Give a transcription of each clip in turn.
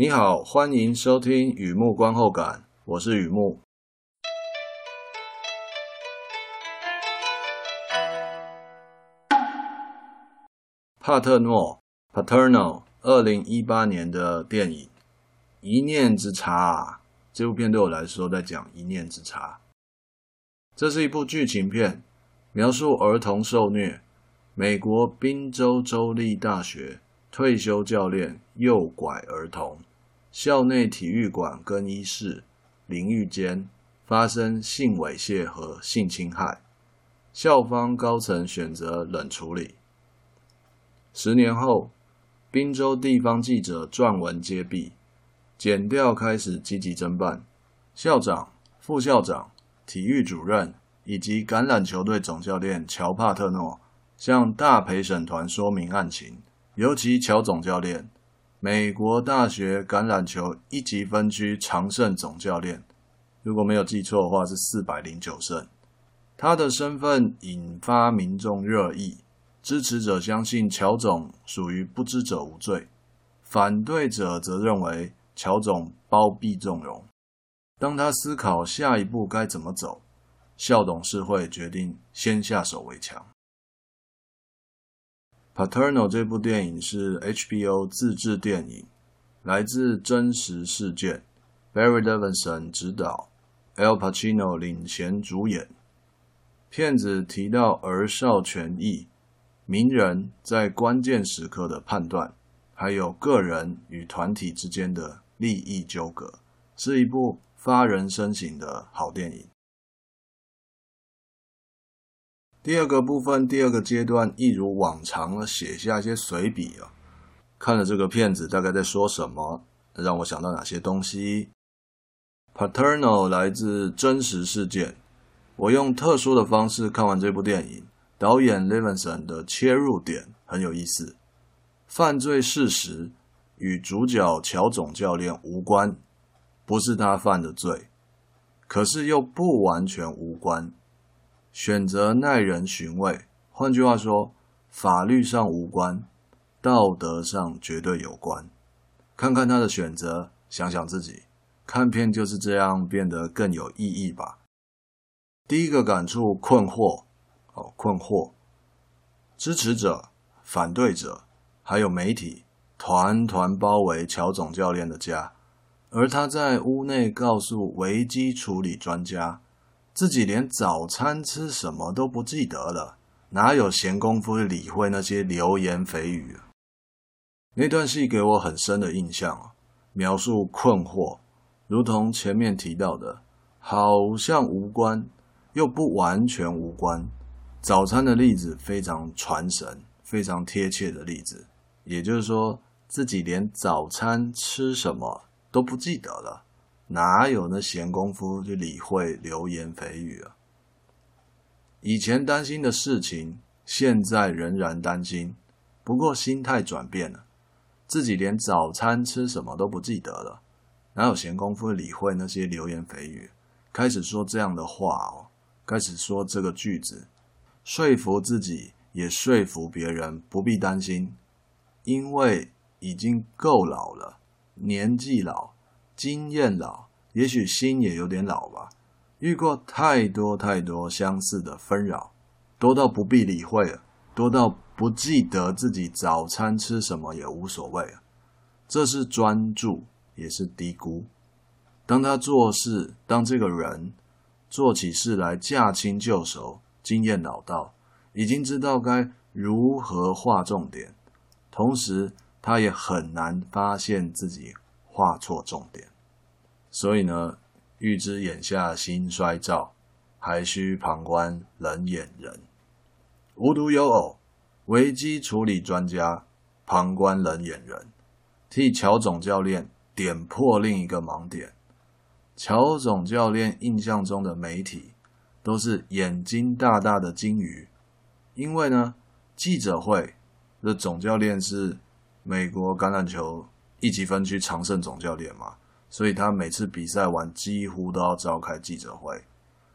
你好，欢迎收听雨木观后感，我是雨木。帕特诺 （Paterno） 二零一八年的电影《一念之差》，这部片对我来说在讲一念之差。这是一部剧情片，描述儿童受虐，美国宾州州立大学退休教练诱拐儿童，校内体育馆更衣室、淋浴间发生性猥亵和性侵害，校方高层选择冷处理。十年后，宾州地方记者撰文揭弊，检调开始积极侦办，校长、副校长。体育主任以及橄榄球队总教练乔·帕特诺向大陪审团说明案情，尤其乔总教练，美国大学橄榄球一级分区常胜总教练，如果没有记错的话是四百零九胜。他的身份引发民众热议，支持者相信乔总属于不知者无罪，反对者则认为乔总包庇纵容。当他思考下一步该怎么走，校董事会决定先下手为强。《Paterno》这部电影是 HBO 自制电影，来自真实事件，Barry Levinson 执导，Al Pacino 领衔主演。片子提到儿少权益、名人在关键时刻的判断，还有个人与团体之间的利益纠葛，是一部。发人深省的好电影。第二个部分，第二个阶段，一如往常的写下一些随笔啊。看了这个片子，大概在说什么？让我想到哪些东西？Paterno 来自真实事件。我用特殊的方式看完这部电影，导演 Levinson 的切入点很有意思。犯罪事实与主角乔总教练无关。不是他犯的罪，可是又不完全无关，选择耐人寻味。换句话说，法律上无关，道德上绝对有关。看看他的选择，想想自己，看片就是这样变得更有意义吧。第一个感触：困惑，哦，困惑。支持者、反对者，还有媒体，团团包围乔总教练的家。而他在屋内告诉危机处理专家，自己连早餐吃什么都不记得了，哪有闲工夫去理会那些流言蜚语？那段戏给我很深的印象啊，描述困惑，如同前面提到的，好像无关，又不完全无关。早餐的例子非常传神，非常贴切的例子，也就是说，自己连早餐吃什么都不记得了，哪有那闲工夫去理会流言蜚语啊？以前担心的事情，现在仍然担心，不过心态转变了，自己连早餐吃什么都不记得了，哪有闲工夫理会那些流言蜚语？开始说这样的话哦，开始说这个句子，说服自己，也说服别人，不必担心，因为已经够老了。年纪老，经验老，也许心也有点老吧。遇过太多太多相似的纷扰，多到不必理会了，多到不记得自己早餐吃什么也无所谓了。这是专注，也是低估。当他做事，当这个人做起事来驾轻就熟，经验老道，已经知道该如何划重点，同时。他也很难发现自己画错重点，所以呢，预知眼下兴衰兆，还需旁观冷眼人。无独有偶，危机处理专家，旁观冷眼人，替乔总教练点破另一个盲点。乔总教练印象中的媒体都是眼睛大大的金鱼，因为呢，记者会的总教练是。美国橄榄球一级分区常胜总教练嘛，所以他每次比赛完几乎都要召开记者会，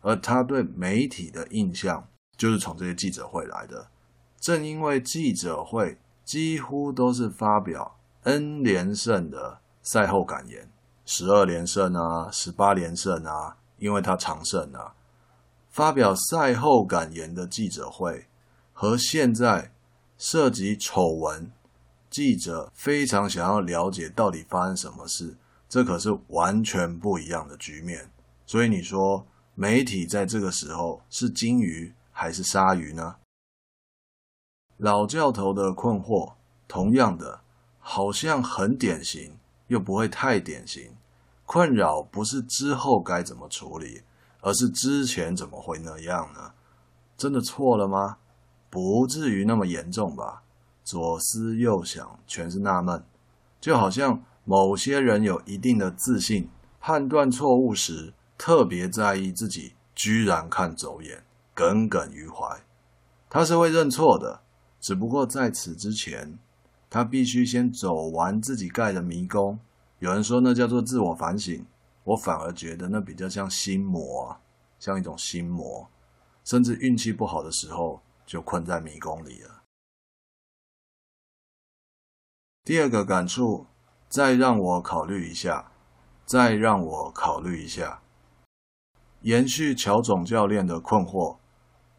而他对媒体的印象就是从这些记者会来的。正因为记者会几乎都是发表 N 连胜的赛后感言：十二连胜啊，十八连胜啊，因为他常胜啊。发表赛后感言的记者会和现在涉及丑闻，记者非常想要了解到底发生什么事，这可是完全不一样的局面。所以你说媒体在这个时候是鲸鱼还是鲨鱼呢？老教头的困惑，同样的，好像很典型，又不会太典型。困扰不是之后该怎么处理，而是之前怎么会那样呢？真的错了吗？不至于那么严重吧？左思右想，全是纳闷。就好像某些人有一定的自信，判断错误时，特别在意自己居然看走眼，耿耿于怀。他是会认错的。只不过在此之前，他必须先走完自己盖的迷宫。有人说那叫做自我反省，我反而觉得那比较像心魔啊，像一种心魔。甚至运气不好的时候，就困在迷宫里了。第二个感触，再让我考虑一下，再让我考虑一下，延续乔总教练的困惑。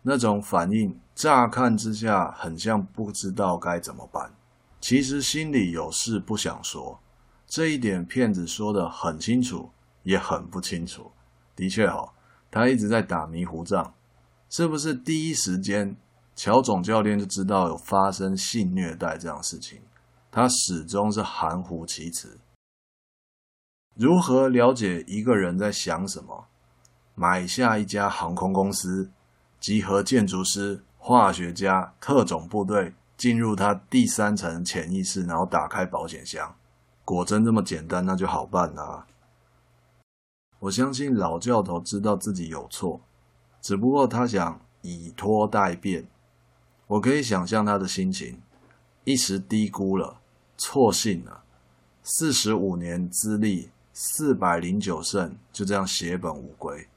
那种反应，乍看之下很像不知道该怎么办，其实心里有事不想说。这一点骗子说的很清楚，也很不清楚。的确哈，他一直在打迷糊仗，是不是第一时间乔总教练就知道有发生性虐待这样事情？他始终是含糊其辞。如何了解一个人在想什么？买下一家航空公司。集合建筑师、化学家、特种部队，进入他第三层潜意识，然后打开保险箱。果真这么简单，那就好办啦。我相信老教头知道自己有错，只不过他想以拖待变。我可以想象他的心情，一时低估了，错信了。四十五年资历，四百零九胜，就这样血本无归，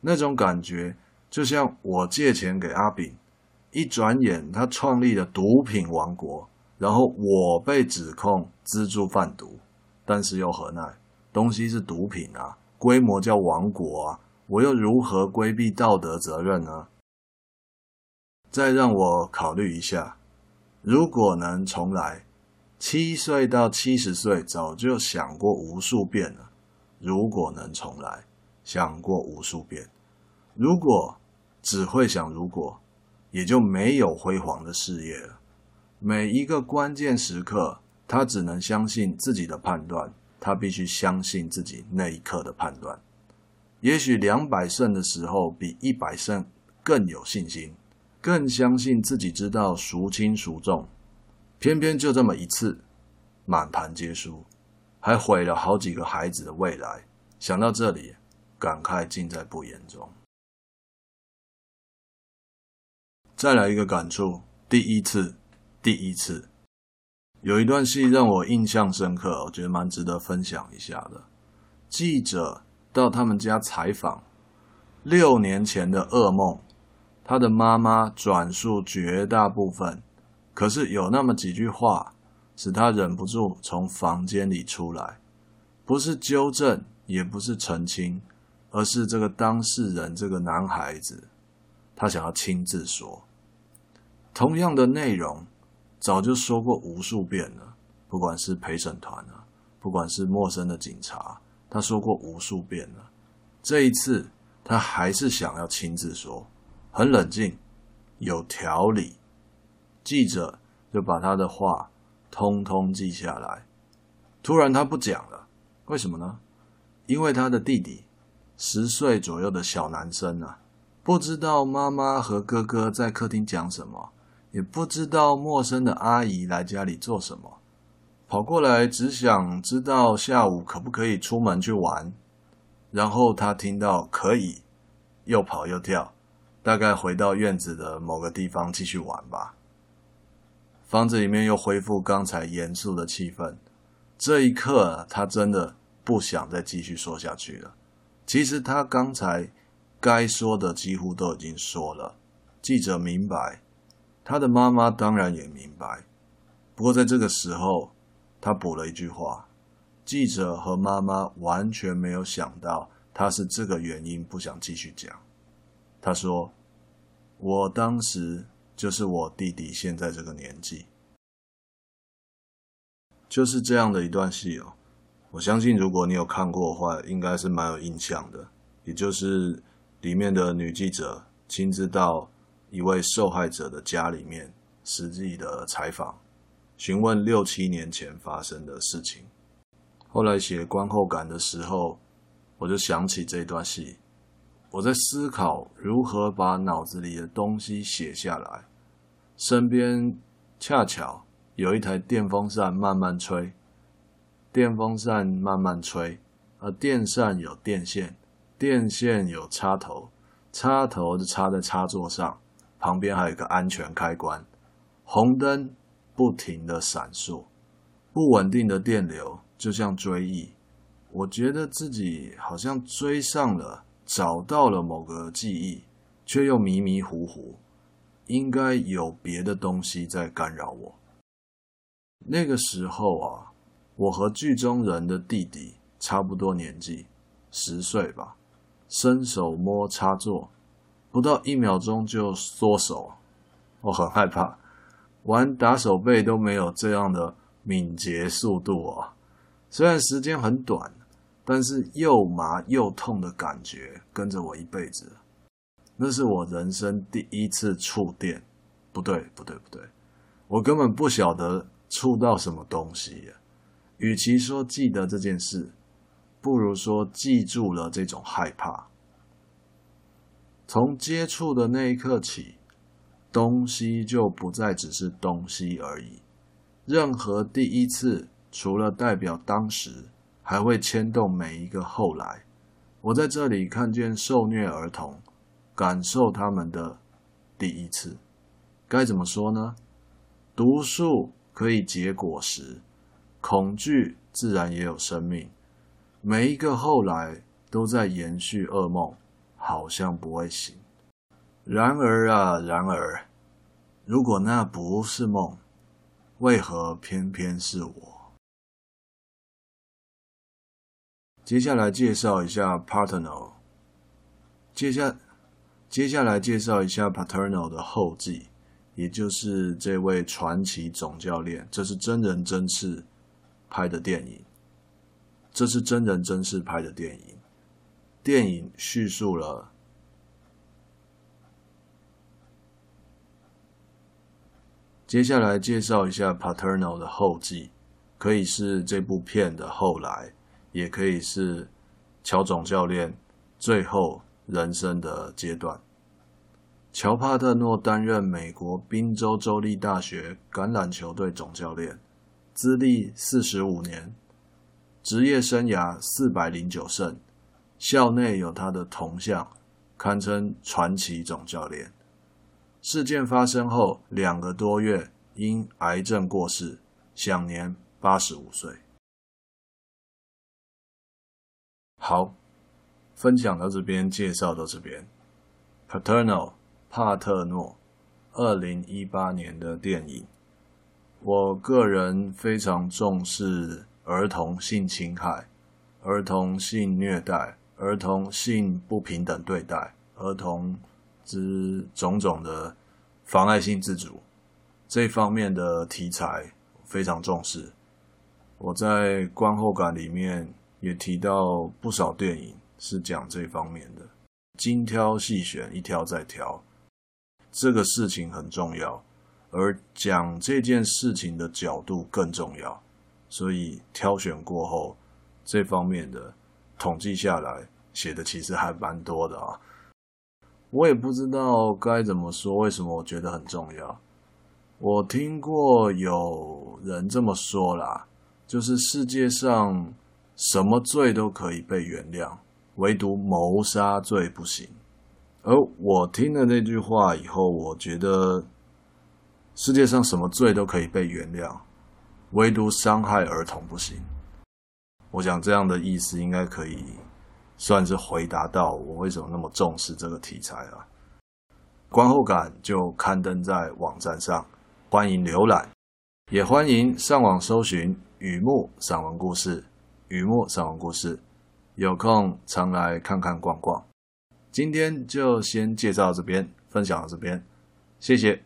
那种感觉。就像我借钱给阿炳，一转眼他创立了毒品王国，然后我被指控资助贩毒，但是又何奈？东西是毒品啊，规模叫王国啊，我又如何规避道德责任呢？再让我考虑一下，如果能重来，七岁到七十岁早就想过无数遍了。如果能重来，想过无数遍，如果。只会想如果，也就没有辉煌的事业了。每一个关键时刻，他只能相信自己的判断，他必须相信自己那一刻的判断。也许两百胜的时候，比一百胜更有信心，更相信自己知道孰轻孰重。偏偏就这么一次，满盘皆输，还毁了好几个孩子的未来。想到这里，感慨尽在不言中。再来一个感触，第一次，第一次，有一段戏让我印象深刻，我觉得蛮值得分享一下的。记者到他们家采访，六年前的噩梦，他的妈妈转述绝大部分，可是有那么几句话，使他忍不住从房间里出来，不是纠正，也不是澄清，而是这个当事人这个男孩子，他想要亲自说。同样的内容，早就说过无数遍了。不管是陪审团啊，不管是陌生的警察，他说过无数遍了。这一次，他还是想要亲自说，很冷静，有条理。记者就把他的话通通记下来。突然，他不讲了，为什么呢？因为他的弟弟，十岁左右的小男生啊，不知道妈妈和哥哥在客厅讲什么。也不知道陌生的阿姨来家里做什么，跑过来只想知道下午可不可以出门去玩。然后他听到可以，又跑又跳，大概回到院子的某个地方继续玩吧。房子里面又恢复刚才严肃的气氛。这一刻，他真的不想再继续说下去了。其实他刚才该说的几乎都已经说了。记者明白。他的妈妈当然也明白，不过在这个时候，他补了一句话：“记者和妈妈完全没有想到他是这个原因不想继续讲。他说：“我当时就是我弟弟现在这个年纪。”就是这样的一段戏哦。我相信如果你有看过的话，应该是蛮有印象的。也就是里面的女记者亲自到一位受害者的家里面实际的采访。询问六七年前发生的事情。后来写观后感的时候，我就想起这段戏。我在思考如何把脑子里的东西写下来。身边恰巧有一台电风扇慢慢吹，电风扇慢慢吹，而电扇有电线，电线有插头，插头就插在插座上，旁边还有一个安全开关，红灯。不停的闪烁，不稳定的电流就像追忆。我觉得自己好像追上了，找到了某个记忆，却又迷迷糊糊，应该有别的东西在干扰我。那个时候啊，我和剧中人的弟弟差不多年纪，十岁吧，伸手摸插座，不到一秒钟就缩手，我很害怕。玩打手背都没有这样的敏捷速度啊！虽然时间很短，但是又麻又痛的感觉跟着我一辈子。那是我人生第一次触电，不对，不对，不对，我根本不晓得触到什么东西。与其说记得这件事，不如说记住了这种害怕。从接触的那一刻起。东西就不再只是东西而已。任何第一次，除了代表当时，还会牵动每一个后来。我在这里看见受虐儿童，感受他们的第一次。该怎么说呢？毒素可以结果实，恐惧自然也有生命。每一个后来都在延续噩梦，好像不会醒。然而啊，然而，如果那不是梦，为何偏偏是我？接下来介绍一下 Paternal。接下接下来介绍一下 Paternal 的后记，也就是这位传奇总教练。这是真人真事拍的电影。这是真人真事拍的电影。电影叙述了。接下来介绍一下《Paternal》的后记，可以是这部片的后来，也可以是乔总教练最后人生的阶段。乔·帕特诺担任美国宾州州立大学橄榄球队总教练，资历四十五年，职业生涯四百零九胜，校内有他的铜像，堪称传奇总教练。事件发生后两个多月，因癌症过世，享年八十五岁。好，分享到这边，介绍到这边。Paternal，帕特诺，二零一八年的电影。我个人非常重视儿童性侵害、儿童性虐待、儿童性不平等对待、儿童。之种种的妨碍性自主这方面的题材非常重视。我在观后感里面也提到不少电影是讲这方面的，精挑细选，一挑再挑。这个事情很重要，而讲这件事情的角度更重要。所以挑选过后，这方面的统计下来写的其实还蛮多的啊。我也不知道该怎么说，为什么我觉得很重要。我听过有人这么说啦，就是世界上什么罪都可以被原谅，唯独谋杀罪不行。而我听了那句话以后，我觉得世界上什么罪都可以被原谅，唯独伤害儿童不行。我想这样的意思应该可以。算是回答到我为什么那么重视这个题材啊。观后感就刊登在网站上，欢迎浏览，也欢迎上网搜寻《雨幕散文故事》，雨墨散文故事，有空常来看看逛逛。今天就先介绍这边，分享到这边，谢谢。